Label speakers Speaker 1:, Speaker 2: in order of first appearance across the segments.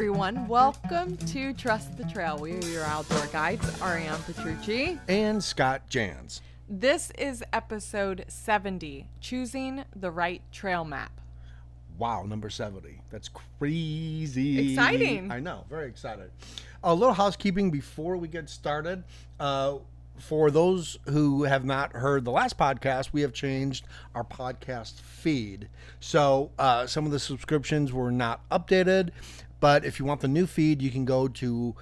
Speaker 1: everyone. Welcome to Trust the Trail. We are your outdoor guides, Ariane Petrucci.
Speaker 2: and Scott Jans.
Speaker 1: This is episode 70 Choosing the Right Trail Map.
Speaker 2: Wow, number 70. That's crazy.
Speaker 1: Exciting.
Speaker 2: I know, very excited. A little housekeeping before we get started. Uh, for those who have not heard the last podcast, we have changed our podcast feed. So uh, some of the subscriptions were not updated, but if you want the new feed, you can go to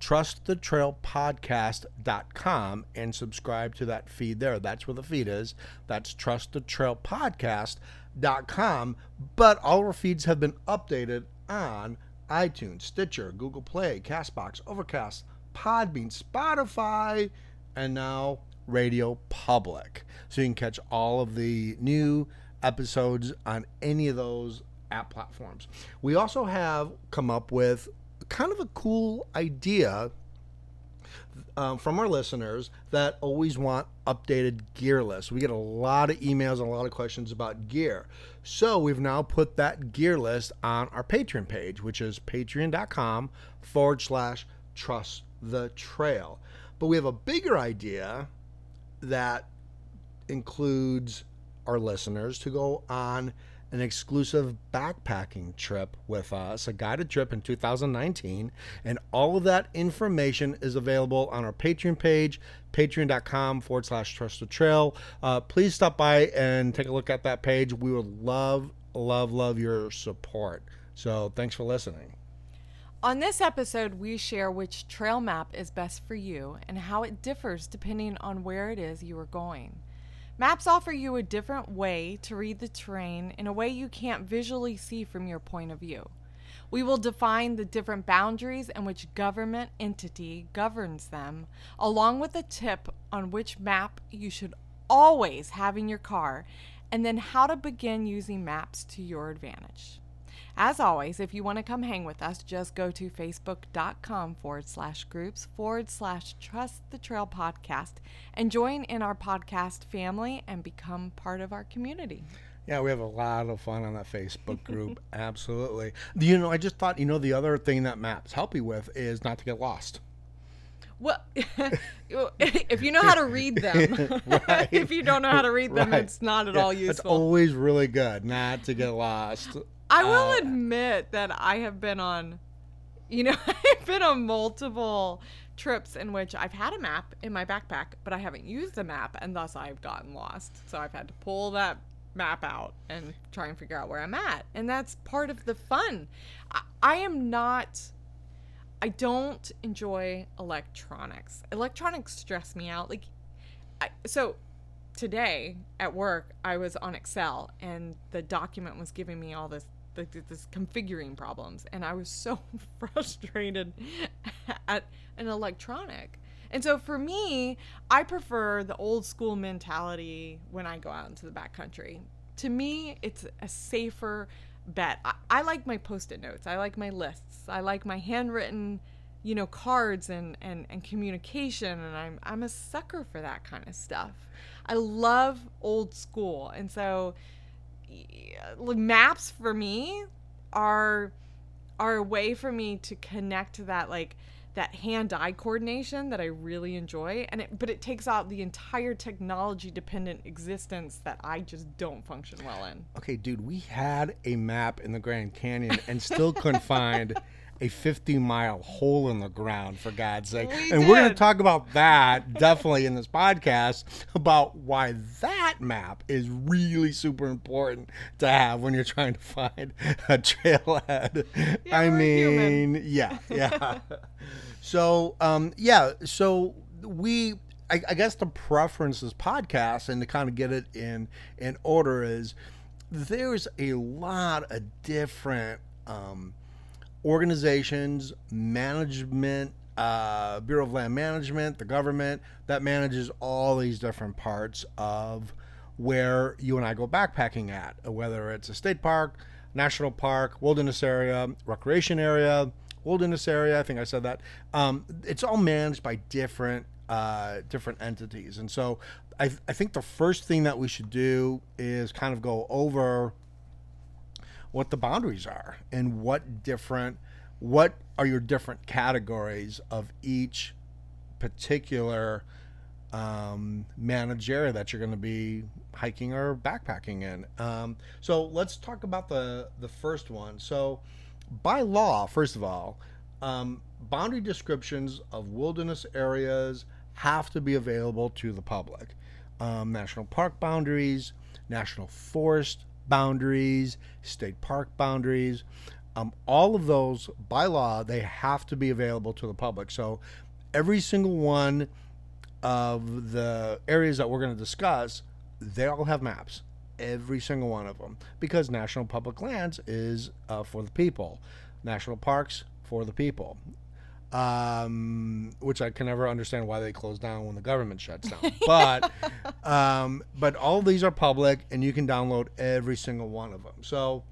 Speaker 2: trustthetrailpodcast.com and subscribe to that feed there. That's where the feed is. That's trustthetrailpodcast.com. But all our feeds have been updated on iTunes, Stitcher, Google Play, Castbox, Overcast, Podbean, Spotify, and now Radio Public. So you can catch all of the new episodes on any of those app platforms. We also have come up with kind of a cool idea um, from our listeners that always want updated gear lists. We get a lot of emails and a lot of questions about gear. So we've now put that gear list on our Patreon page, which is patreon.com forward slash trust the trail. But we have a bigger idea that includes our listeners to go on an exclusive backpacking trip with us, a guided trip in 2019. And all of that information is available on our Patreon page, patreon.com forward slash trust the trail. Uh, please stop by and take a look at that page. We would love, love, love your support. So thanks for listening.
Speaker 1: On this episode, we share which trail map is best for you and how it differs depending on where it is you are going. Maps offer you a different way to read the terrain in a way you can't visually see from your point of view. We will define the different boundaries and which government entity governs them, along with a tip on which map you should always have in your car, and then how to begin using maps to your advantage. As always, if you want to come hang with us, just go to facebook.com forward slash groups forward slash trust the trail podcast and join in our podcast family and become part of our community.
Speaker 2: Yeah, we have a lot of fun on that Facebook group. Absolutely. You know, I just thought, you know, the other thing that maps help you with is not to get lost.
Speaker 1: Well, if you know how to read them,
Speaker 2: Right.
Speaker 1: if you don't know how to read them,
Speaker 2: Right.
Speaker 1: it's not at
Speaker 2: Yeah,
Speaker 1: all useful.
Speaker 2: It's always really good not to get lost.
Speaker 1: I will
Speaker 2: Uh,
Speaker 1: admit that I have been on, you know, I've been on multiple trips in which I've had a map in my backpack, but I haven't used the map, and thus I've gotten lost. So I've had to pull that map out and try and figure out where I'm at. And that's part of the fun. I, I am not. I don't enjoy electronics. Electronics stress me out. Like, I, so today at work I was on Excel and the document was giving me all this th- this configuring problems and I was so frustrated at an electronic. And so for me, I prefer the old school mentality when I go out into the backcountry. To me, it's a safer bet. I, I like my post-it notes. I like my lists. I like my handwritten, you know, cards and, and, and communication and I'm I'm a sucker for that kind of stuff. I love old school. And so like, maps for me are are a way for me to connect to that like that hand-eye coordination that I really enjoy and it but it takes out the entire technology dependent existence that I just don't function well in.
Speaker 2: Okay, dude, we had a map in the Grand Canyon and still couldn't find a 50 mile hole in the ground, for God's sake.
Speaker 1: We
Speaker 2: and we're going to talk about that definitely in this podcast about why that map is really super important to have when you're trying to find a trailhead.
Speaker 1: Yeah,
Speaker 2: I
Speaker 1: we're human.
Speaker 2: mean, yeah, yeah. so, um, yeah, so we I, I guess the preference is podcast and to kind of get it in in order is there's a lot of different um, organizations, management, uh, Bureau of Land Management, the government that manages all these different parts of where you and I go backpacking at, whether it's a state park, national park, wilderness area, recreation area, wilderness area. I think I said that. Um, it's all managed by different uh, different entities, and so I, I think the first thing that we should do is kind of go over what the boundaries are and what different what are your different categories of each particular um, managed area that you're going to be hiking or backpacking in. Um, so let's talk about the the first one. So by law, first of all, um, boundary descriptions of wilderness areas have to be available to the public. Um, national park boundaries, national forest boundaries, state park boundaries, um, all of those by law they have to be available to the public. So every single one of the areas that we're going to discuss, they all have maps. Every single one of them, because national public lands is uh, for the people, national parks for the people. Um, which I can never understand why they close down when the government shuts down. But, um, but all these are public, and you can download every single one of them. So,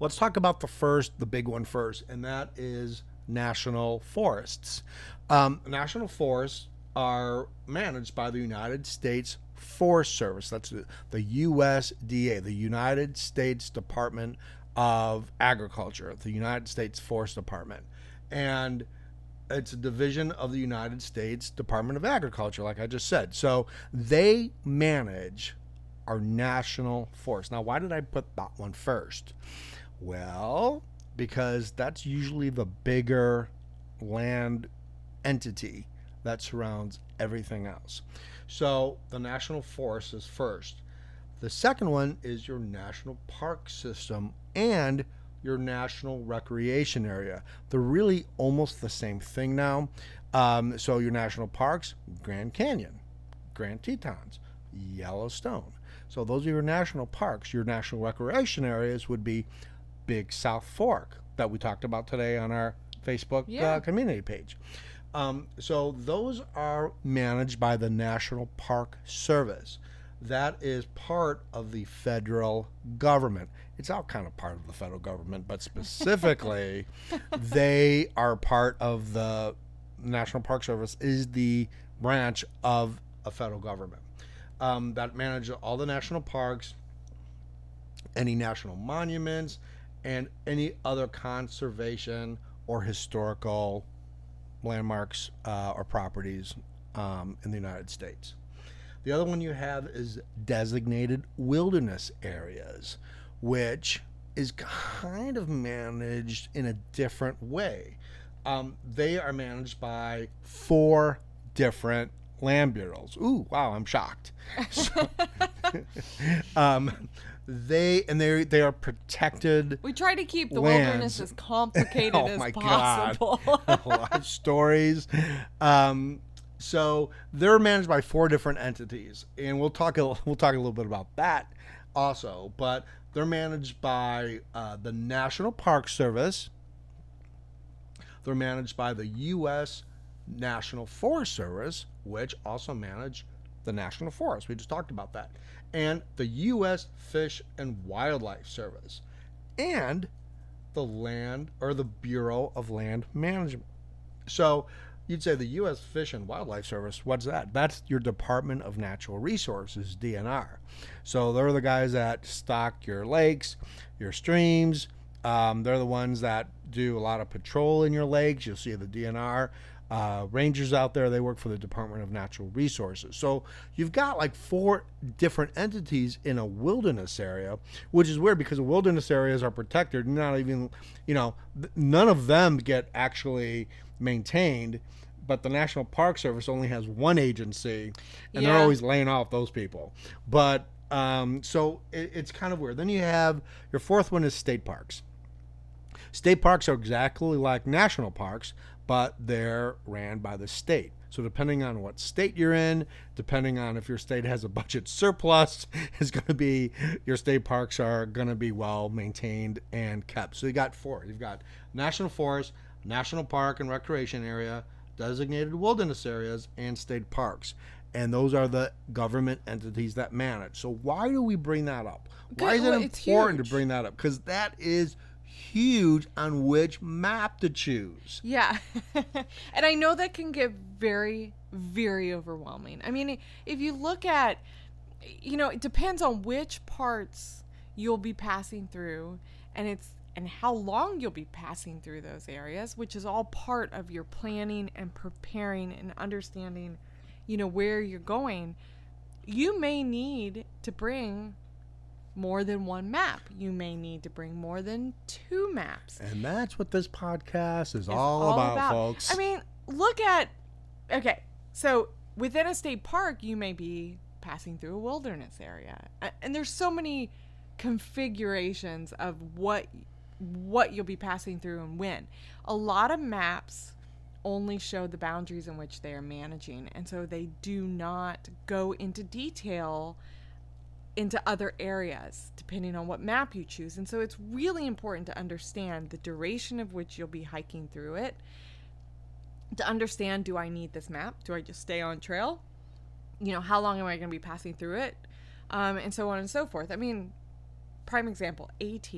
Speaker 2: let's talk about the first, the big one first, and that is national forests. Um, national forests are managed by the United States Forest Service. That's the, the USDA, the United States Department of Agriculture, the United States Forest Department. And it's a division of the United States Department of Agriculture, like I just said. So they manage our national forest. Now, why did I put that one first? Well, because that's usually the bigger land entity that surrounds everything else. So the national forest is first. The second one is your national park system and your national recreation area. They're really almost the same thing now. Um, so your national parks, Grand Canyon, Grand Tetons, Yellowstone. So those are your national parks. Your national recreation areas would be Big South Fork that we talked about today on our Facebook
Speaker 1: Yeah.
Speaker 2: uh, community page. Um, so those are managed by the National Park Service. That is part of the federal government. It's all kind of part of the federal government, but specifically, they are part of the National Park Service is the branch of a federal government um, that manages all the national parks, any national monuments, and any other conservation or historical landmarks uh, or properties um, in the United States. The other one you have is designated wilderness areas, which is kind of managed in a different way. Um, they are managed by four different land bureaus. Ooh, wow, I'm shocked. So- um, they and they they are protected
Speaker 1: We try to keep the
Speaker 2: Lands.
Speaker 1: wilderness as complicated
Speaker 2: Oh
Speaker 1: as
Speaker 2: my God.
Speaker 1: possible.
Speaker 2: a lot of stories. Um, so they're managed by four different entities, and we'll talk a, we'll talk a little bit about that also. But they're managed by uh, the National Park Service. They're managed by the U.S. National Forest Service, which also manage the national forest. We just talked about that, and the U.S. Fish and Wildlife Service, and the land or the Bureau of Land Management. So you'd say the U.S. Fish and Wildlife Service, what's that? That's your Department of Natural Resources, DNR. So they're the guys that stock your lakes, your streams. Um, they're the ones that do a lot of patrol in your lakes. You'll see the DNR. Uh, rangers out there, they work for the Department of Natural Resources. So you've got like four different entities in a wilderness area, which is weird because wilderness areas are protected. Not even, you know, none of them get actually maintained, but the National Park Service only has one agency, and they're always laying off those people. But um, so it, it's kind of weird. Then you have your fourth one is state parks. State parks are exactly like national parks, but they're ran by the state. So depending on what state you're in, depending on if your state has a budget surplus, is going to be your state parks are going to be well maintained and kept. So you got four. You've got national forest, national park and recreation area, designated wilderness areas, and state parks. And those are the government entities that manage. So why do we bring that up? Why is it
Speaker 1: well,
Speaker 2: important to bring that up? Because that is huge on which map to choose.
Speaker 1: Yeah. and I know that can get very, very overwhelming. I mean, if you look at, you know, it depends on which parts you'll be passing through. And it's and how long you'll be passing through those areas, which is all part of your planning and preparing and understanding, you know, where you're going, you may need to bring more than one map. You may need to bring more than two maps.
Speaker 2: And that's what this podcast is
Speaker 1: It's
Speaker 2: all, about, folks.
Speaker 1: I mean, look at okay, so within a state park, you may be passing through a wilderness area, and there's so many configurations of what what you'll be passing through and when. A lot of maps only show the boundaries in which they are managing, and so they do not go into detail into other areas depending on what map you choose. And so it's really important to understand the duration of which you'll be hiking through it. To understand do I need this map? Do I just stay on trail? You know, how long am I going to be passing through it? Um, and so on and so forth. I mean, prime example, AT.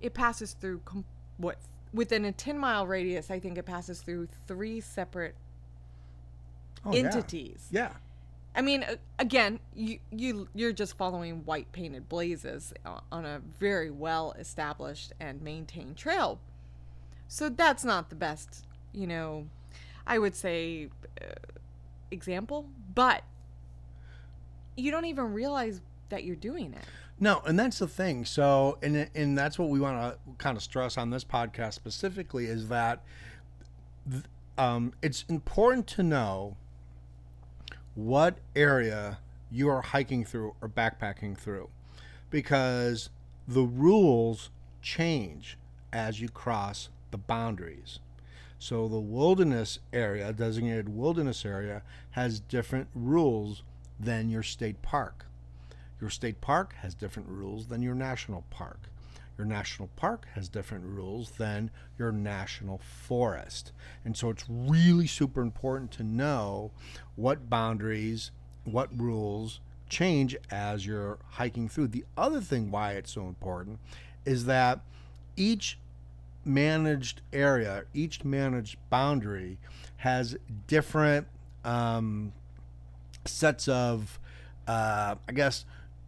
Speaker 1: It passes through com- what within a 10 mile radius, I think it passes through three separate
Speaker 2: Oh,
Speaker 1: entities.
Speaker 2: Yeah.
Speaker 1: I mean, again, you you you're just following white painted blazes on a very well established and maintained trail. So that's not the best, you know, I would say uh, example, but you don't even realize that you're doing it.
Speaker 2: No, and that's the thing. So, and and that's what we want to kind of stress on this podcast specifically is that um, it's important to know what area you are hiking through or backpacking through, because the rules change as you cross the boundaries. So the wilderness area, designated wilderness area, has different rules than your state park. Your state park has different rules than your national park. Your national park has different rules than your national forest. And so it's really super important to know what boundaries, what rules change as you're hiking through. The other thing why it's so important is that each managed area, each managed boundary has different um, sets of, uh, I guess,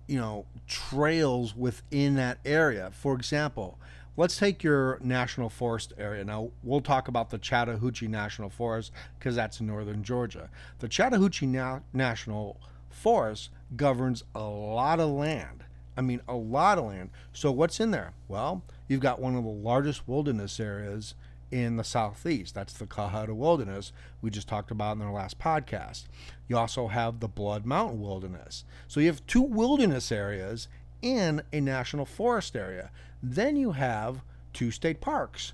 Speaker 2: you know, trails within that area. For example, let's take your national forest area. Now, we'll talk about the Chattahoochee National Forest because that's in northern Georgia. The Chattahoochee Na- National Forest governs a lot of land. I mean, a lot of land. So, what's in there? Well, you've got one of the largest wilderness areas in the southeast. That's the Cohutta Wilderness we just talked about in our last podcast. You also have the Blood Mountain Wilderness. So you have two wilderness areas in a national forest area. Then you have two state parks.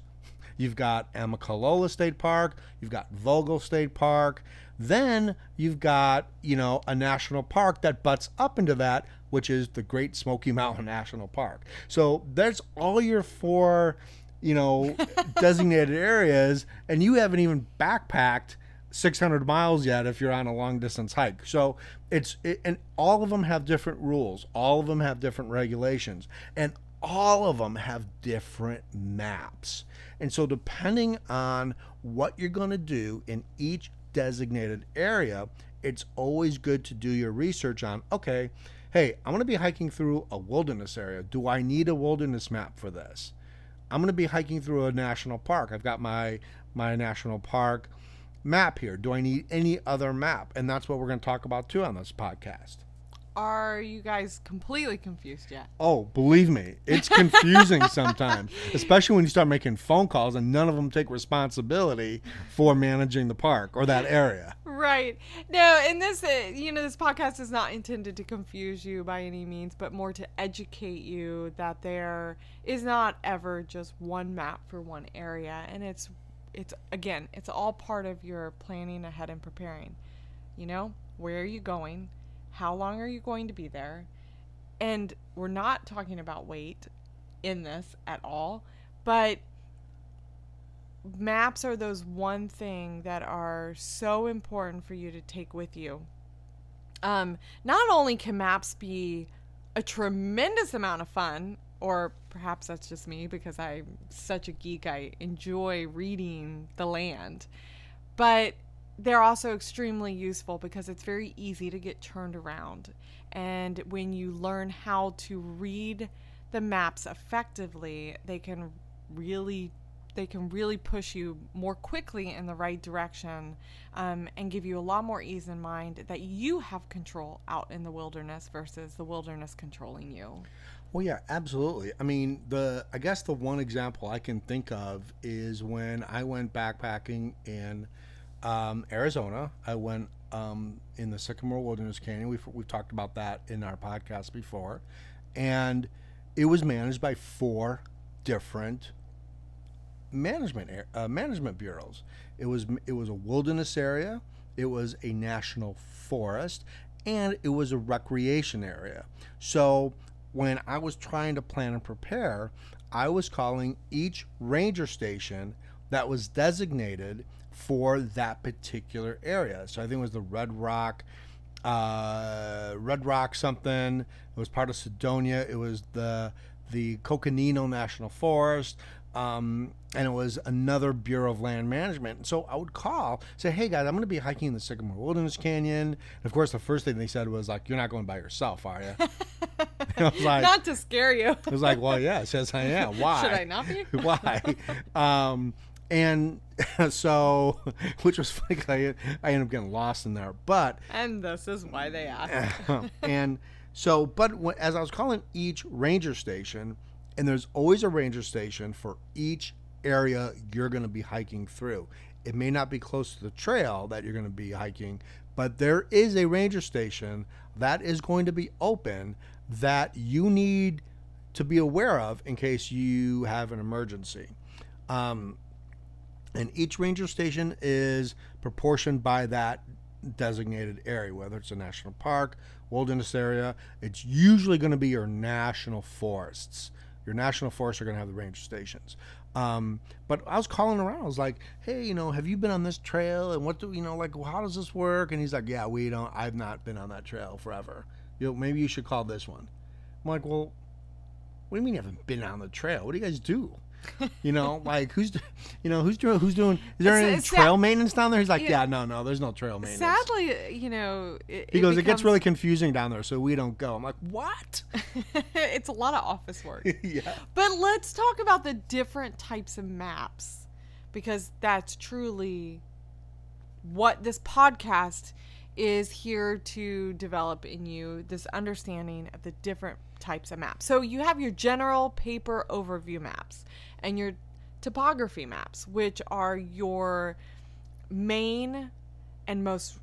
Speaker 2: You've got Amicalola State Park, you've got Vogel State Park. Then you've got, you know, a national park that butts up into that, which is the Great Smoky Mountain National Park. So there's all your four you know, designated areas, and you haven't even backpacked 600 miles yet if you're on a long distance hike. So it's, it, and all of them have different rules, all of them have different regulations, and all of them have different maps. And so, depending on what you're going to do in each designated area, it's always good to do your research on okay, hey, I'm going to be hiking through a wilderness area. Do I need a wilderness map for this? I'm going to be hiking through a national park. I've got my my national park map here. Do I need any other map? And that's what we're going to talk about too on this podcast.
Speaker 1: Are you guys completely confused yet?
Speaker 2: Oh, believe me, it's confusing sometimes, especially when you start making phone calls and none of them take responsibility for managing the park or that area.
Speaker 1: Right. No, and this, uh, you know, this podcast is not intended to confuse you by any means, but more to educate you that there is not ever just one map for one area, and it's, it's again, it's all part of your planning ahead and preparing. You know, where are you going? How long are you going to be there? And we're not talking about weight in this at all, but maps are those one thing that are so important for you to take with you. Um, not only can maps be a tremendous amount of fun, or perhaps that's just me because I'm such a geek, I enjoy reading the land, but they're also extremely useful because it's very easy to get turned around. And when you learn how to read the maps effectively, they can really they can really push you more quickly in the right direction um, and give you a lot more ease in mind that you have control out in the wilderness versus the wilderness controlling you.
Speaker 2: Well, yeah, absolutely. I mean, the I guess the one example I can think of is when I went backpacking in um, Arizona. I went um, in the Sycamore Wilderness Canyon. We've we've talked about that in our podcast before, and it was managed by four different management uh, management bureaus. It was it was a wilderness area, it was a national forest, and it was a recreation area. So when I was trying to plan and prepare, I was calling each ranger station that was designated for that particular area. So I think it was the Red Rock, uh, Red Rock something. It was part of Sedona. It was the the Coconino National Forest. Um, and it was another Bureau of Land Management. So I would call, say, "Hey guys, I'm going to be hiking in the Sycamore Wilderness Canyon." And of course, the first thing they said was like, "You're not going by yourself, are you?"
Speaker 1: I was like, "Not to scare you."
Speaker 2: I was like, "Well, yeah, it says I am. Why?
Speaker 1: Should I not be?
Speaker 2: Why?" Um, and so, which was funny. I, I ended up getting lost in there, but
Speaker 1: and this is why they asked.
Speaker 2: and so, but as I was calling each ranger station and there's always a ranger station for each area you're going to be hiking through. It may not be close to the trail that you're going to be hiking, but there is a ranger station that is going to be open that you need to be aware of in case you have an emergency. Um, and each ranger station is proportioned by that designated area, whether it's a national park, wilderness area. It's usually going to be your national forests. Your national forests are going to have the ranger stations. Um, but I was calling around. I was like, "Hey, you know, have you been on this trail? And what do you know? Like, well, how does this work?" And he's like, "Yeah, we don't. I've not been on that trail forever. You know, maybe you should call this one." I'm like, "Well, what do you mean you haven't been on the trail? What do you guys do?" You know, like who's, you know, who's doing, who's doing? Is there it's, any it's trail maintenance down there? He's like, yeah, yeah, no, no, there's no trail maintenance.
Speaker 1: Sadly, you know,
Speaker 2: it, he goes, it, becomes, it gets really confusing down there, so we don't go. I'm like, what?
Speaker 1: it's a lot of office work.
Speaker 2: yeah.
Speaker 1: But let's talk about the different types of maps, because that's truly what this podcast is here to develop in you this understanding of the different types of maps. So you have your general paper overview maps and your topography maps, which are your main and most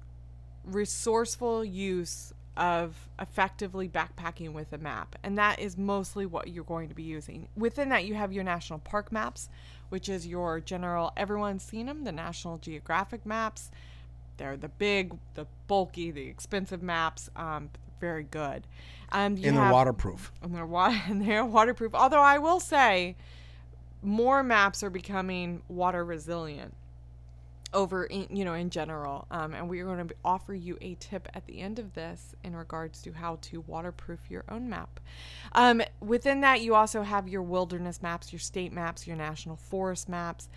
Speaker 1: resourceful use of effectively backpacking with a map. And that is mostly what you're going to be using. Within that, you have your national park maps, which is your general, everyone's seen them, the National Geographic maps. They're the big, the bulky, the expensive maps. Um, very good.
Speaker 2: Um, and they're waterproof.
Speaker 1: And they're, wa- and they're waterproof. Although I will say, more maps are becoming water resilient over in, you know in general um, and we're going to offer you a tip at the end of this in regards to how to waterproof your own map um, within that you also have your wilderness maps your state maps your national forest maps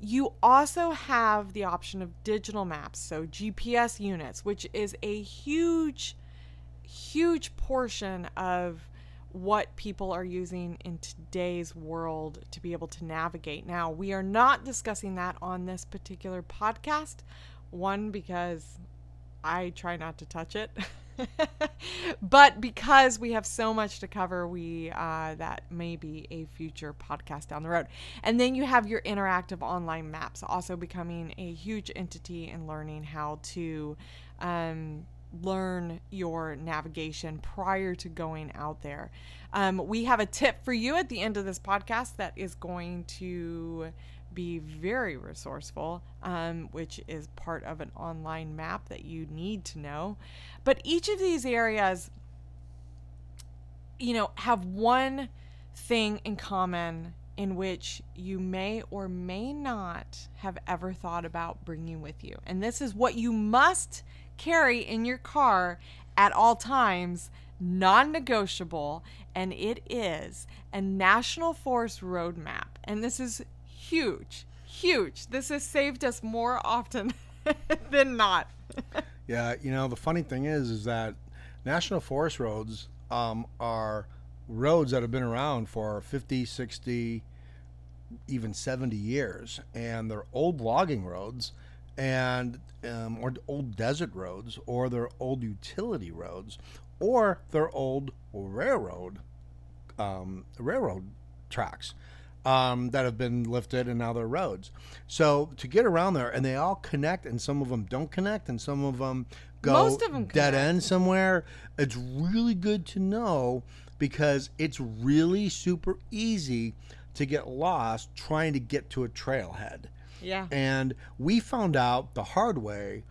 Speaker 1: you also have the option of digital maps so gps units which is a huge huge portion of what people are using in today's world to be able to navigate. Now, we are not discussing that on this particular podcast. One, because I try not to touch it. but because we have so much to cover, we uh, that may be a future podcast down the road. And then you have your interactive online maps, also becoming a huge entity in learning how to um, learn your navigation prior to going out there. Um, we have a tip for you at the end of this podcast that is going to be very resourceful, um, which is part of an online map that you need to know. But each of these areas, you know, have one thing in common in which you may or may not have ever thought about bringing with you. And this is what you must carry in your car at all times, non negotiable, and it is a National Forest roadmap. And this is huge, huge. This has saved us more often than not.
Speaker 2: yeah, you know, the funny thing is, is that National Forest roads um, are roads that have been around for 50, 60, even 70 years, and they're old logging roads, and um, or old desert roads, or they're old utility roads, or they're old railroad um, railroad tracks um, that have been lifted and now they're roads. So to get around there, and they all connect, and some of them don't connect, and some of them go
Speaker 1: Most of 'em
Speaker 2: dead
Speaker 1: connect.
Speaker 2: end somewhere. It's really good to know because it's really super easy to get lost trying to get to a trailhead.
Speaker 1: Yeah.
Speaker 2: And we found out the hard way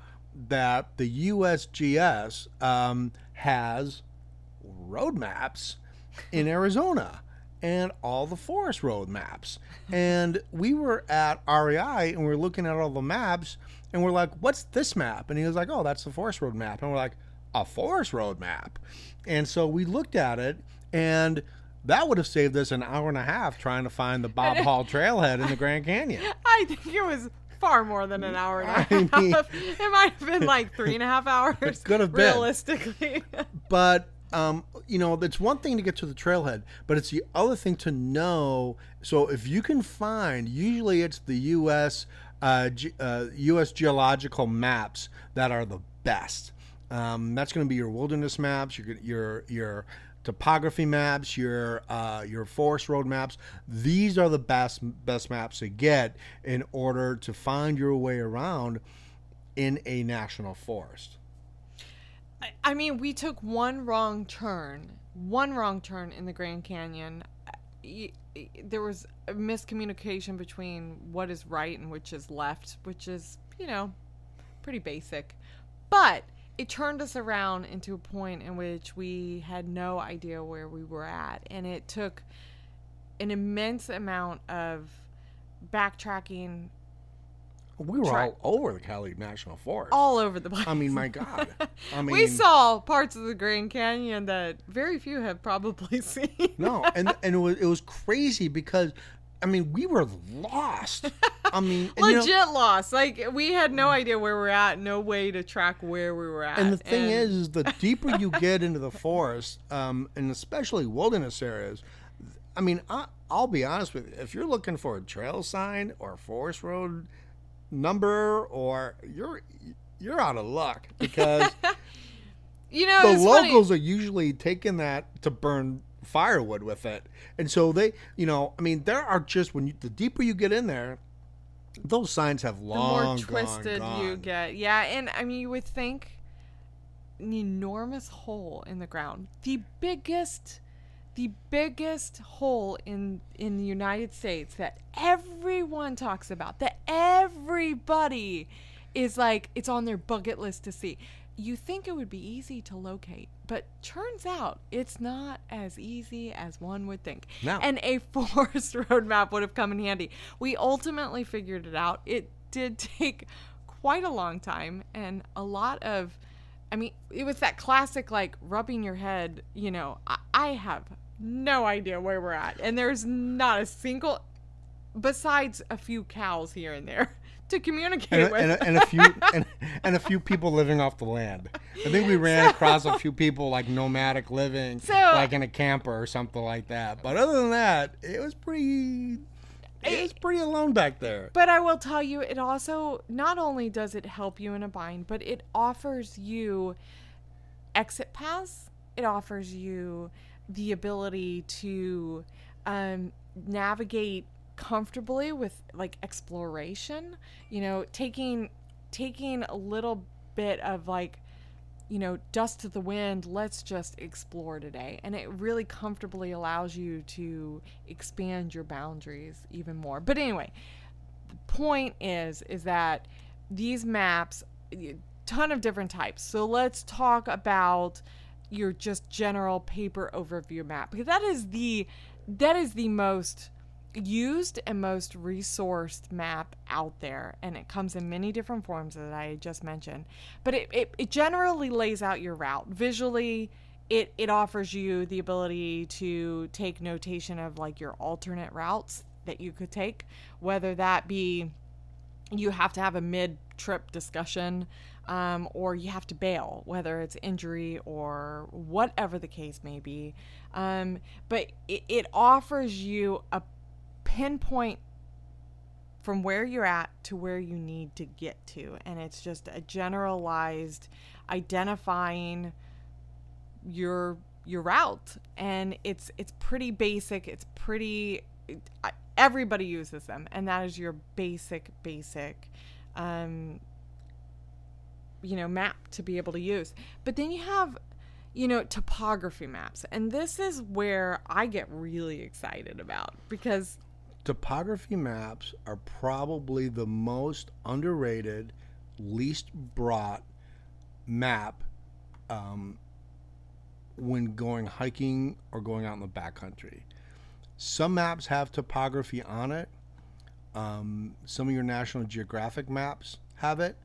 Speaker 2: that the USGS um, has road maps in Arizona and all the forest road maps. And we were at REI and we are looking at all the maps and we're like, what's this map? And he was like, oh, that's the forest road map. And we're like, a forest road map. And so we looked at it and that would have saved us an hour and a half trying to find the Bob Hall trailhead in the Grand Canyon.
Speaker 1: I think it was far more than an hour and a
Speaker 2: I
Speaker 1: half.
Speaker 2: mean-
Speaker 1: it might have been like three and a half hours.
Speaker 2: could have been.
Speaker 1: realistically.
Speaker 2: but um, you know, it's one thing to get to the trailhead, but it's the other thing to know. So if you can find, usually it's the U.S. Uh, Ge- uh, U.S. geological maps that are the best. Um, that's going to be your wilderness maps, your your your topography maps, your uh, your forest road maps. These are the best best maps to get in order to find your way around in a national forest.
Speaker 1: I- I mean, we took one wrong turn, one wrong turn in the Grand Canyon. There was a miscommunication between what is right and which is left, which is, you know, pretty basic. But it turned us around into a point in which we had no idea where we were at. And it took an immense amount of backtracking
Speaker 2: We were all over the Cali National Forest.
Speaker 1: all over the place.
Speaker 2: I mean, my God. I mean,
Speaker 1: we saw parts of the Grand Canyon that very few have probably seen.
Speaker 2: no, and and it was it was crazy because, I mean, we were lost. I mean, and, you know-
Speaker 1: Legit lost. Like we had no idea where we're at, no way to track where we were at.
Speaker 2: and the thing
Speaker 1: And
Speaker 2: is, is the deeper you get into the forest, um, and especially wilderness areas, I mean, I, I'll be honest with you. If you're looking for a trail sign or a forest road number, or you're you're out of luck because
Speaker 1: you know,
Speaker 2: the
Speaker 1: it's funny.
Speaker 2: locals are usually taking that to burn firewood with it, and so they, you know, I mean, there are just when you, the deeper you get in there, those signs have long the
Speaker 1: more twisted
Speaker 2: gone,
Speaker 1: you get. Yeah, and I mean, you would think an enormous hole in the ground, the biggest, the biggest hole in in the United States that everyone talks about, that everybody is like it's on their bucket list to see. You think it would be easy to locate, but turns out it's not as easy as one would think.
Speaker 2: No.
Speaker 1: And a forest roadmap would have come in handy. We ultimately figured it out. It did take quite a long time and a lot of I mean, it was that classic like rubbing your head, you know, I, I have no idea where we're at. And there's not a single besides a few cows here and there to communicate
Speaker 2: And a,
Speaker 1: with.
Speaker 2: and, a, and a few and, and a few people living off the land. I think we ran across a few people like nomadic living,
Speaker 1: So-
Speaker 2: like in a camper or something like that. But other than that, it was pretty. It was pretty alone back there.
Speaker 1: But I will tell you, it also not only does it help you in a bind, but it offers you exit paths. It offers you the ability to um, navigate comfortably with like exploration. You know, taking taking a little bit of like you know, dust to the wind, let's just explore today. And it really comfortably allows you to expand your boundaries even more. But anyway, the point is is that these maps ton of different types. So let's talk about your just general paper overview map because that is the that is the most used and most resourced map out there and it comes in many different forms that i just mentioned but it, it, it generally lays out your route visually it, it offers you the ability to take notation of like your alternate routes that you could take whether that be you have to have a mid trip discussion um, or you have to bail, whether it's injury or whatever the case may be. Um, but it, it offers you a pinpoint from where you're at to where you need to get to. And it's just a generalized identifying your your route. And it's it's pretty basic. It's pretty everybody uses them. And that is your basic basic um you know map to be able to use. But then you have you know topography maps. And this is where i get really excited about because
Speaker 2: Topography maps are probably the most underrated, least brought map um, when going hiking or going out in the backcountry. Some maps have topography on it. Um, some of your National Geographic maps have it,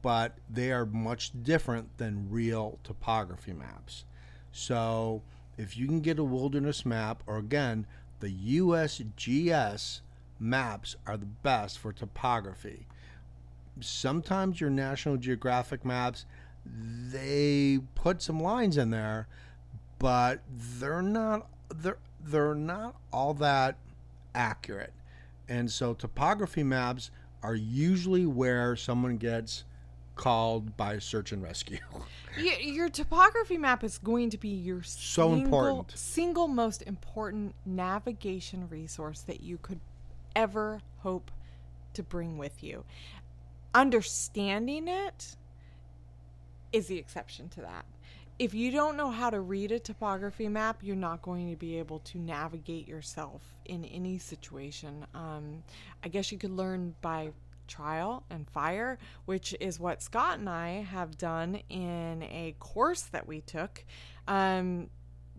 Speaker 2: but they are much different than real topography maps. So, if you can get a wilderness map, or again, the USGS maps are the best for topography. Sometimes your National Geographic maps, they put some lines in there, but they're not they're they're not all that accurate. And so topography maps are usually where someone gets called by search and rescue.
Speaker 1: Y- your topography map is going to be your
Speaker 2: So
Speaker 1: single,
Speaker 2: important.
Speaker 1: single most important navigation resource that you could ever hope to bring with you. Understanding it is the exception to that. If you don't know how to read a topography map, you're not going to be able to navigate yourself in any situation. Um, I guess you could learn by trial and fire, which is what Scott and I have done in a course that we took, um,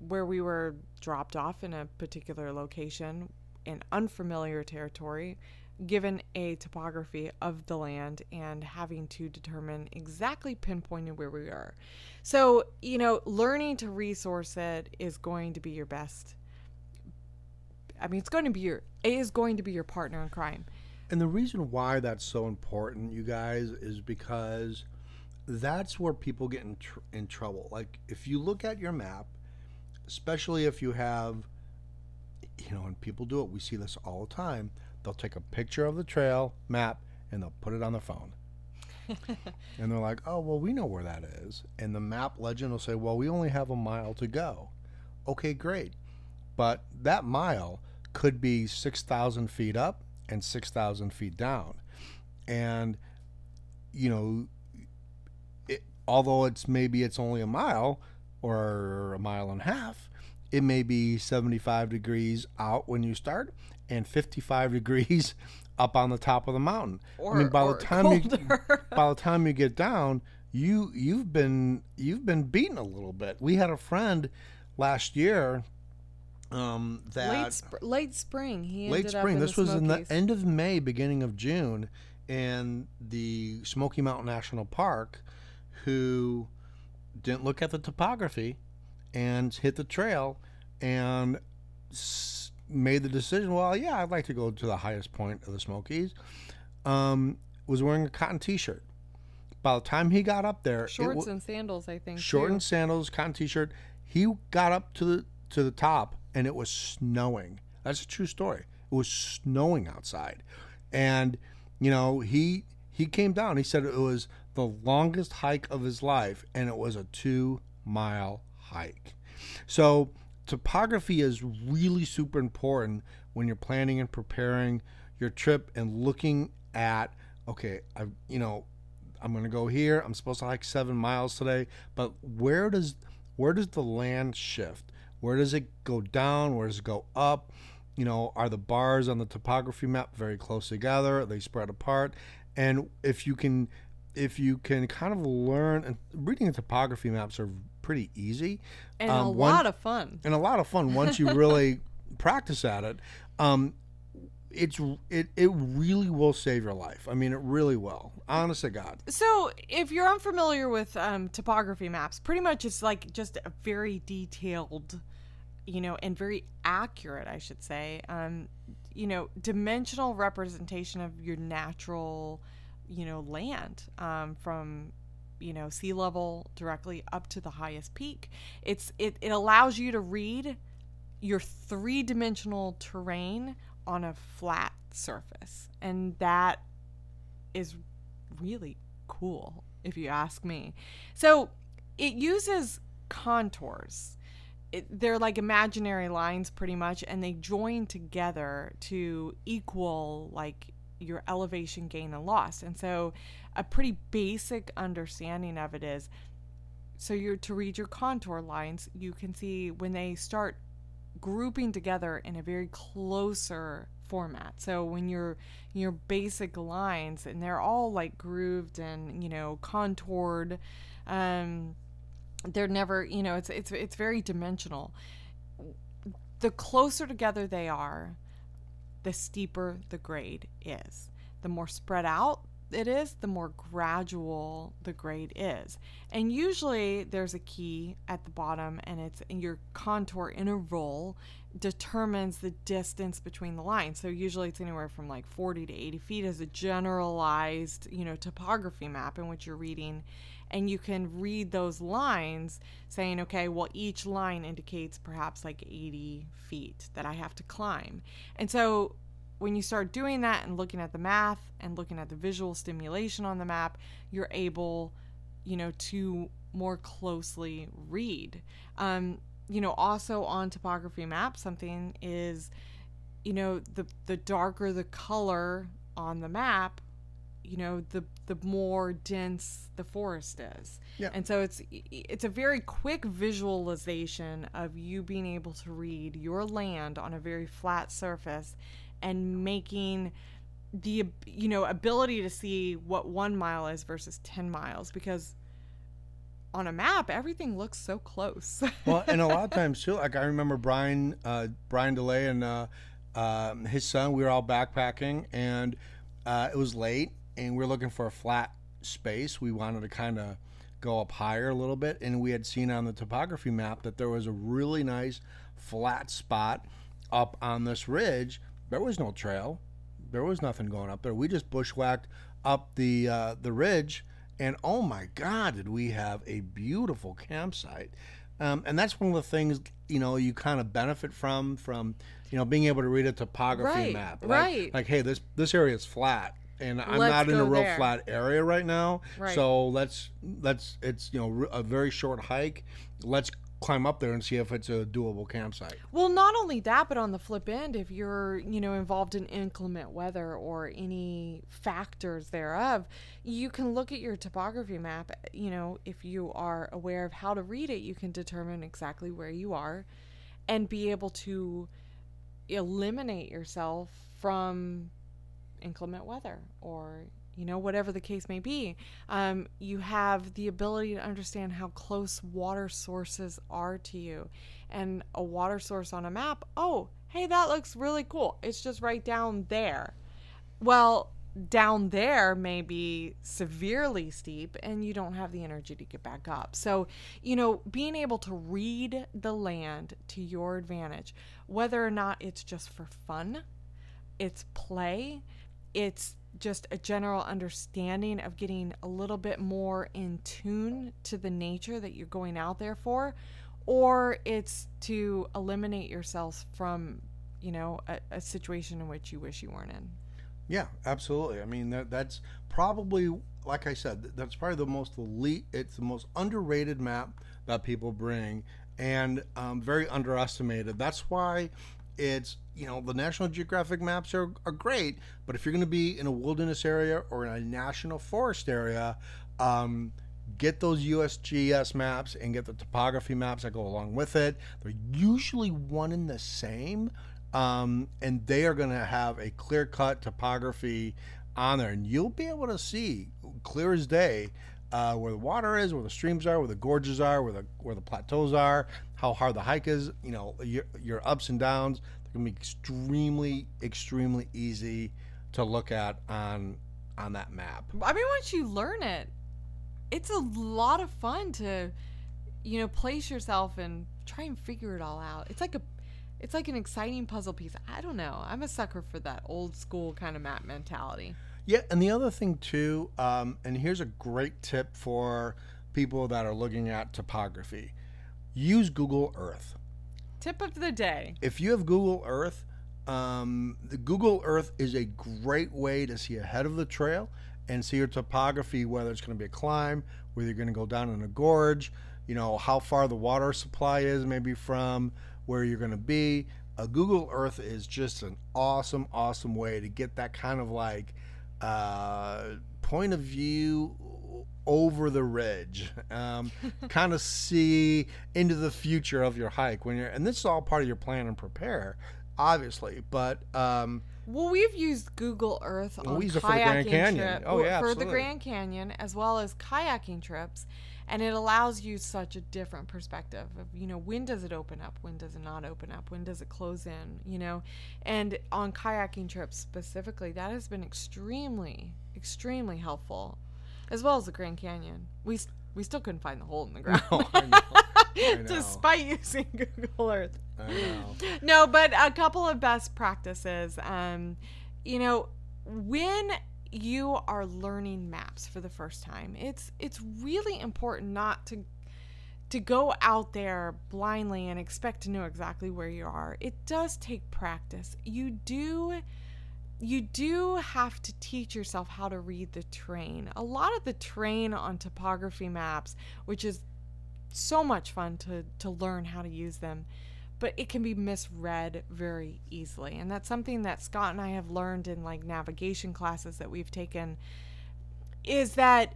Speaker 1: where we were dropped off in a particular location in unfamiliar territory, given a topography of the land, and having to determine exactly pinpointed where we are. So, you know, learning to resource it is going to be your best. I mean, it's going to be your it is going to be your partner in crime.
Speaker 2: And the reason why that's so important, you guys, is because that's where people get in, tr- in trouble. Like, if you look at your map, especially if you have, you know, and people do it, we see this all the time. They'll take a picture of the trail map and they'll put it on their phone. and they're like, oh, well, we know where that is. And the map legend will say, well, we only have a mile to go. Okay, great. But that mile could be 6,000 feet up and 6,000 feet down. And, you know, it, although it's maybe it's only a mile or a mile and a half, it may be 75 degrees out when you start and 55 degrees up on the top of the mountain.
Speaker 1: Or,
Speaker 2: I mean, by the time you
Speaker 1: colder.
Speaker 2: by the time you get down, you you've been you've been beaten a little bit. We had a friend last year um, that
Speaker 1: late, sp- late spring. He
Speaker 2: late spring.
Speaker 1: in
Speaker 2: This was in the end of May, beginning of June, in the Smoky Mountain National Park, who didn't look at the topography and hit the trail and s- made the decision. Well, yeah, I'd like to go to the highest point of the Smokies. Um, was wearing a cotton T-shirt. By the time he got up there,
Speaker 1: shorts
Speaker 2: wa-
Speaker 1: and sandals. I think
Speaker 2: short
Speaker 1: too.
Speaker 2: and sandals, cotton t-shirt. He got up to the to the top, and it was snowing. That's a true story. It was snowing outside, and you know he he came down. He said it was the longest hike of his life, and it was a two mile hike. So topography is really super important when you're planning and preparing your trip and looking at okay, I you know I'm going to go here. I'm supposed to hike seven miles today, but where does where does the land shift? Where does it go down? Where does it go up? You know, are the bars on the topography map very close together? Are they spread apart? And if you can, if you can kind of learn, and reading the topography maps are pretty easy
Speaker 1: and
Speaker 2: um,
Speaker 1: a
Speaker 2: one-
Speaker 1: lot of fun.
Speaker 2: and a lot of fun once you really practice at it. Um, it's it, it really will save your life. I mean, it really will. Honest to God.
Speaker 1: So, if you're unfamiliar with um, topography maps, pretty much it's like just a very detailed, you know, and very accurate, I should say, um, you know, dimensional representation of your natural, you know, land um, from, you know, sea level directly up to the highest peak. It's it, it allows you to read your three dimensional terrain on a flat surface. And that is really cool, if you ask me. So it uses contours. It, they're like imaginary lines pretty much, and they join together to equal like your elevation gain and loss. And so a pretty basic understanding of it is so you're to read your contour lines, you can see when they start grouping together in a very closer format. So when you're your basic lines and they're all like grooved and, you know, contoured, um they're never, you know, it's it's it's very dimensional. The closer together they are, the steeper the grade is. The more spread out it is, the more gradual the grade is. And usually there's a key at the bottom, and it's your contour interval determines the distance between the lines. So usually it's anywhere from like 40 to 80 feet as a generalized, you know, topography map in which you're reading. And you can read those lines saying, okay, well, each line indicates perhaps like 80 feet that I have to climb. And so when you start doing that and looking at the math and looking at the visual stimulation on the map, you're able, you know, to more closely read. Um, you know, also on topography maps, something is, you know, the the darker the color on the map, you know, the the more dense the forest is.
Speaker 2: Yeah.
Speaker 1: And so it's it's a very quick visualization of you being able to read your land on a very flat surface and making the you know ability to see what one mile is versus 10 miles because on a map everything looks so close.
Speaker 2: Well and a lot of times too like i remember brian uh, brian delay and uh, uh, his son we were all backpacking and uh, it was late and we were looking for a flat space. We wanted to kind of go up higher a little bit and we had seen on the topography map that there was a really nice flat spot up on this ridge there was no trail. There was nothing going up there. We just bushwhacked up the uh, the ridge, and oh my God, did we have a beautiful campsite! Um, and that's one of the things you know you kind of benefit from from you know being able to read a topography
Speaker 1: right,
Speaker 2: map.
Speaker 1: Like, right.
Speaker 2: Like, hey, this this area is flat and I'm
Speaker 1: Let's
Speaker 2: not in a real
Speaker 1: there.
Speaker 2: flat area right now.
Speaker 1: Right.
Speaker 2: So let's let's it's you know a very short hike. Let's climb up there and see if it's a doable campsite.
Speaker 1: Well, not only that, but on the flip end, if you're, you know, involved in inclement weather or any factors thereof, you can look at your topography map, you know, if you are aware of how to read it, you can determine exactly where you are and be able to eliminate yourself from inclement weather or you know whatever the case may be um, you have the ability to understand how close water sources are to you. And a water source on a map oh hey that looks really cool. It's just right down there. Well down there may be severely steep and you don't have the energy to get back up. So, you know, being able to read the land to your advantage, whether or not it's just for fun, it's play, it's just a general understanding of getting a little bit more in tune to the nature that you're going out there for, or it's to eliminate yourself from, you know, a, a situation in which you wish you weren't in.
Speaker 2: Yeah, absolutely. I mean, that, that's probably, like I said, that's probably the most elite, it's the most underrated map that people bring and um, very underestimated. That's why it's, you know, the National Geographic maps are, are great, but if you're going to be in a wilderness area or in a national forest area, um, get those USGS maps and get the topography maps that go along with it. They're usually one and the same um, and they are going to have a clear cut topography on there, and you'll be able to see clear as day uh, where the water is, where the streams are, where the gorges are, where the where the plateaus are, how hard the hike is. You know, your, your ups and downs. They're going to be extremely, extremely easy to look at on on that map.
Speaker 1: I mean, once you learn it, it's a lot of fun to, you know, place yourself and try and figure it all out. It's like a it's like an exciting puzzle piece. I don't know. I'm a sucker for that old school kind of map mentality.
Speaker 2: Yeah, and the other thing too, um, and here's a great tip for people that are looking at topography: use Google Earth.
Speaker 1: Tip of the day.
Speaker 2: If you have Google Earth, um, the Google Earth is a great way to see ahead of the trail and see your topography, whether it's going to be a climb, whether you're going to go down in a gorge, you know, how far the water supply is, maybe from where you're going to be. A Google Earth is just an awesome, awesome way to get that kind of like uh, point of view over the ridge, um, kind of see into the future of your hike when you're, and this is all part of your plan and prepare, obviously. But um,
Speaker 1: Well, we've used Google Earth on
Speaker 2: we use
Speaker 1: kayaking
Speaker 2: for the Grand Canyon.
Speaker 1: trip-
Speaker 2: Oh, yeah,
Speaker 1: for the. Grand Canyon as well as kayaking trips, and it allows you such a different perspective of you know when does it open up, when does it not open up, when does it close in, you know, and on kayaking trips specifically, that has been extremely, extremely helpful, as well as the Grand Canyon. We we still couldn't find the hole in the ground.
Speaker 2: oh, I know, I know.
Speaker 1: Despite using Google Earth.
Speaker 2: I know.
Speaker 1: No, but a couple of best practices. Um, you know, when you are learning maps for the first time, it's it's really important not to to go out there blindly and expect to know exactly where you are. It does take practice. You do you do have to teach yourself how to read the terrain. A lot of the terrain on topography maps, which is so much fun to to learn how to use them but it can be misread very easily and that's something that scott and i have learned in like navigation classes that we've taken is that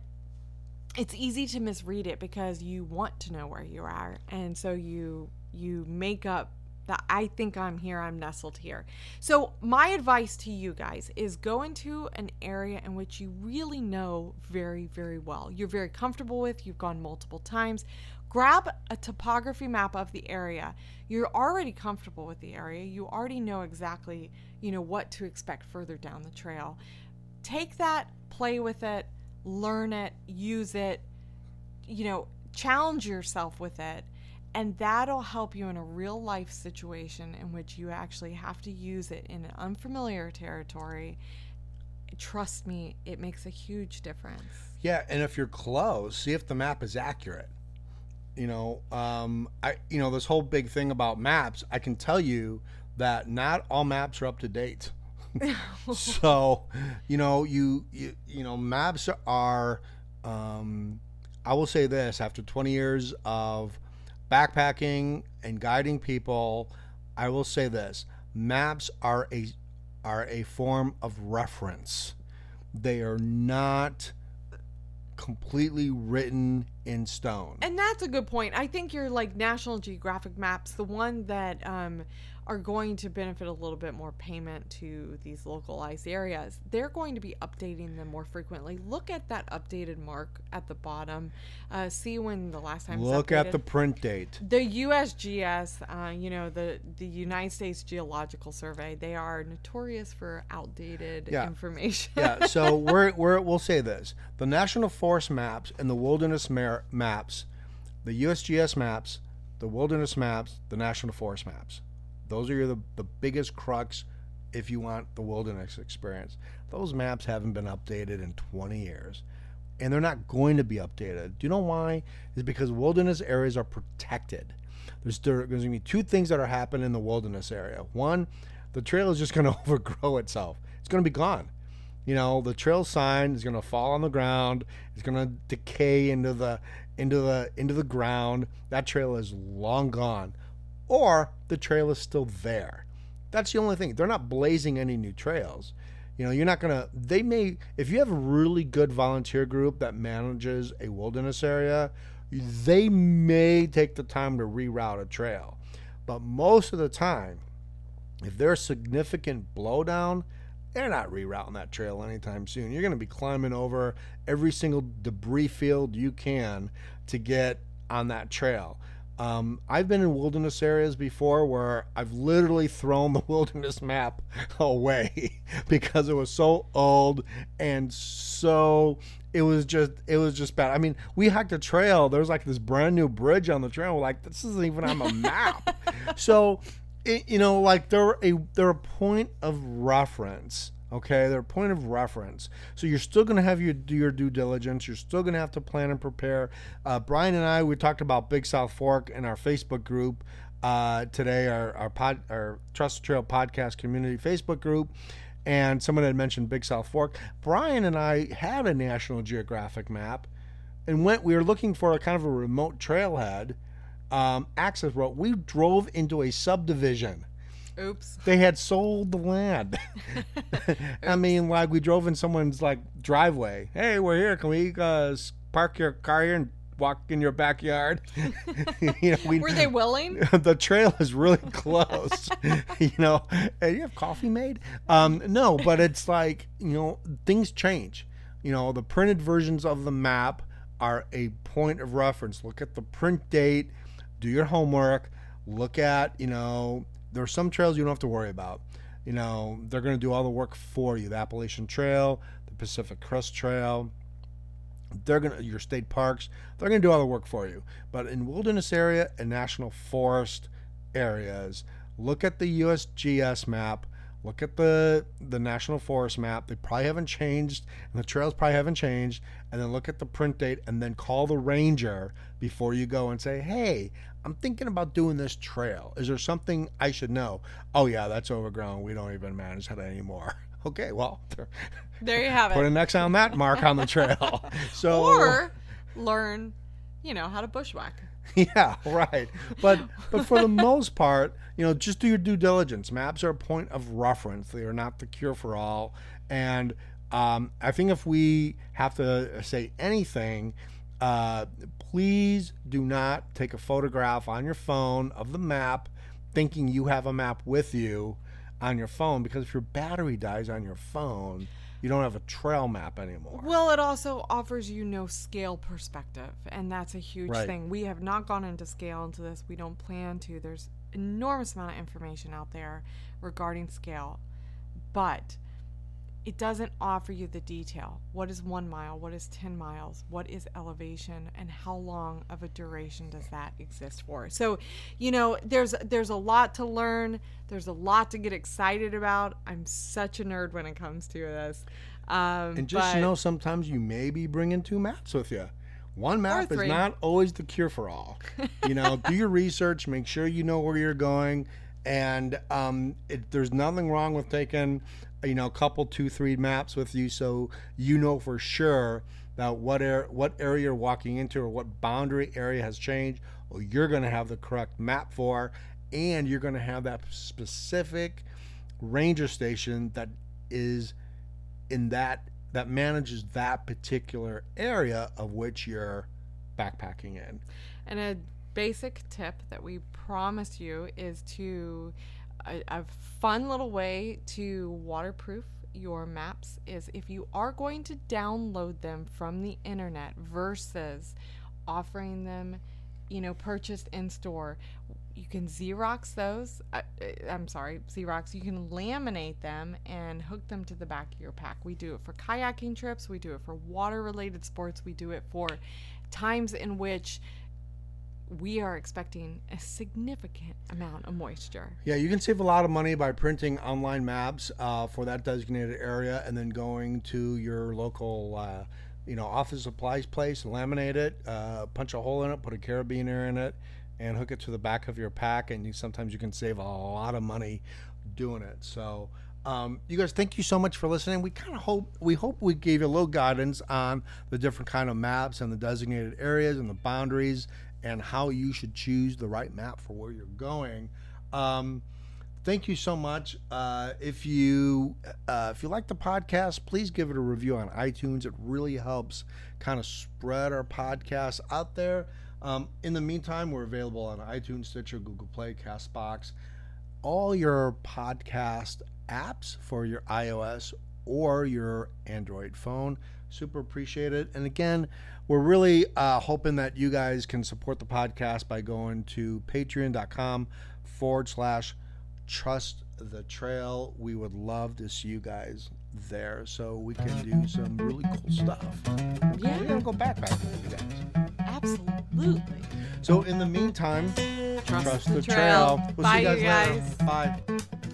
Speaker 1: it's easy to misread it because you want to know where you are and so you you make up that I think I'm here, I'm nestled here. So, my advice to you guys is go into an area in which you really know very, very well. You're very comfortable with, you've gone multiple times. Grab a topography map of the area. You're already comfortable with the area. You already know exactly, you know, what to expect further down the trail. Take that, play with it, learn it, use it, you know, challenge yourself with it and that'll help you in a real life situation in which you actually have to use it in an unfamiliar territory. Trust me, it makes a huge difference.
Speaker 2: Yeah, and if you're close, see if the map is accurate. You know, um, I you know this whole big thing about maps. I can tell you that not all maps are up to date. so, you know, you you, you know, maps are. Um, I will say this: after 20 years of backpacking and guiding people, I will say this: maps are a are a form of reference. They are not completely written in stone.
Speaker 1: And that's a good point. I think your like National Geographic maps, the one that um, are going to benefit a little bit more payment to these localized areas, they're going to be updating them more frequently. Look at that updated mark at the bottom. Uh, see when the last time.
Speaker 2: Look at the print date.
Speaker 1: the USGS, uh, you know, the the United States Geological Survey, they are notorious for outdated
Speaker 2: Yeah.
Speaker 1: information.
Speaker 2: yeah, so we're, we're, we'll say this. The National Forest maps and the Wilderness maps, the USGS maps, the Wilderness maps, the National Forest maps. Those are the, the biggest crux if you want the wilderness experience. Those maps haven't been updated in 20 years. And they're not going to be updated. Do you know why? Is because wilderness areas are protected. There's, there's going to be two things that are happening in the wilderness area. One, the trail is just going to overgrow itself. It's going to be gone you know the trail sign is going to fall on the ground it's going to decay into the into the into the ground that trail is long gone or the trail is still there that's the only thing they're not blazing any new trails you know you're not going to they may if you have a really good volunteer group that manages a wilderness area they may take the time to reroute a trail but most of the time if there's significant blowdown they're not rerouting that trail anytime soon. You're going to be climbing over every single debris field you can to get on that trail. Um, I've been in wilderness areas before where I've literally thrown the wilderness map away because it was so old and so it was just it was just bad. I mean, we hiked a trail. There was like this brand new bridge on the trail. We're like, this isn't even on the map. so it, you know, like they're a they're a point of reference. Okay, they're a point of reference. So you're still gonna have your your due diligence. You're still gonna have to plan and prepare. Uh, Brian and I we talked about Big South Fork in our Facebook group uh, today, our our pod, our Trust Trail podcast community Facebook group, and someone had mentioned Big South Fork. Brian and I had a National Geographic map, and went. We were looking for a kind of a remote trailhead um, access road. We drove into a subdivision.
Speaker 1: Oops.
Speaker 2: They had sold the land. I mean, like we drove in someone's like driveway. Hey, we're here. Can we uh, park your car here and walk in your backyard? you know, we,
Speaker 1: Were they willing?
Speaker 2: the trail is really close. you know, hey, you have coffee made? Um, no, but it's like you know things change. You know, the printed versions of the map are a point of reference. Look at the print date. Do your homework. Look at you know there are some trails you don't have to worry about. You know, they're going to do all the work for you. The Appalachian Trail, the Pacific Crest Trail, they're gonna your state parks they're gonna do all the work for you. But in wilderness area and national forest areas look at the usgs map. Look at the the national forest map. They probably haven't changed and the trails probably haven't changed. And then look at the print date and then call the ranger before you go and say hey i'm thinking about doing this trail is there something i should know oh yeah that's overgrown we don't even manage that anymore okay well
Speaker 1: There you have it.
Speaker 2: put an X on that mark on the trail. So
Speaker 1: Or learn, you know, how to bushwhack.
Speaker 2: yeah, right. But but for the most part, you know, just do your due diligence. Maps are a point of reference. They are not the cure for all. And um, I think if we have to say anything, uh, please do not take a photograph on your phone of the map, thinking you have a map with you on your phone. Because if your battery dies on your phone, you don't have a trail map anymore.
Speaker 1: Well, it also offers you no scale perspective, and that's a huge
Speaker 2: Right.
Speaker 1: thing. We have not gone into scale into this. We don't plan to. There's enormous amount of information out there regarding scale, but it doesn't offer you the detail. What is one mile? What is 10 miles? What is elevation? And how long of a duration does that exist for? So, you know, there's there's a lot to learn. There's a lot to get excited about. I'm such a nerd when it comes to this. Um,
Speaker 2: And just
Speaker 1: but-
Speaker 2: know sometimes you may be bringing two maps with you. One map is not always the cure for all. You know, do your research, make sure you know where you're going, and um, it, there's nothing wrong with taking, you know, a couple, two, three maps with you, so you know for sure about what air, what area you're walking into or what boundary area has changed, or you're going to have the correct map for, and you're going to have that specific ranger station that is in that that manages that particular area of which you're backpacking in.
Speaker 1: And a basic tip that we promise you is to a, a fun little way to waterproof your maps is if you are going to download them from the internet versus offering them, you know, purchased in store. You can Xerox those. Uh, uh, I'm sorry, Xerox. You can laminate them and hook them to the back of your pack. We do it for kayaking trips. We do it for water related sports. We do it for times in which we are expecting a significant amount of moisture.
Speaker 2: Yeah, you can save a lot of money by printing online maps uh, for that designated area, and then going to your local, uh, you know, office supplies place, laminate it, uh, punch a hole in it, put a carabiner in it, and hook it to the back of your pack. And you sometimes you can save a lot of money doing it. So. Um, you guys, thank you so much for listening. We kind of hope we hope we gave you a little guidance on the different kind of maps and the designated areas and the boundaries and how you should choose the right map for where you're going. Um, thank you so much. Uh, if you uh, if you like the podcast, please give it a review on iTunes. It really helps kind of spread our podcast out there. Um, in the meantime, we're available on iTunes, Stitcher, Google Play, Castbox, all your podcast apps for your iOS or your Android phone. Super appreciate it. And again, we're really uh, hoping that you guys can support the podcast by going to patreon.com forward slash trust the trail. We would love to see you guys there so we can do some really cool stuff.
Speaker 1: Yeah.
Speaker 2: We're going to go backpacking with you guys.
Speaker 1: Absolutely.
Speaker 2: So in the meantime,
Speaker 1: Trust,
Speaker 2: trust
Speaker 1: the,
Speaker 2: the
Speaker 1: trail.
Speaker 2: trail. We'll
Speaker 1: Bye,
Speaker 2: see you
Speaker 1: you
Speaker 2: guys later.
Speaker 1: guys.
Speaker 2: Bye.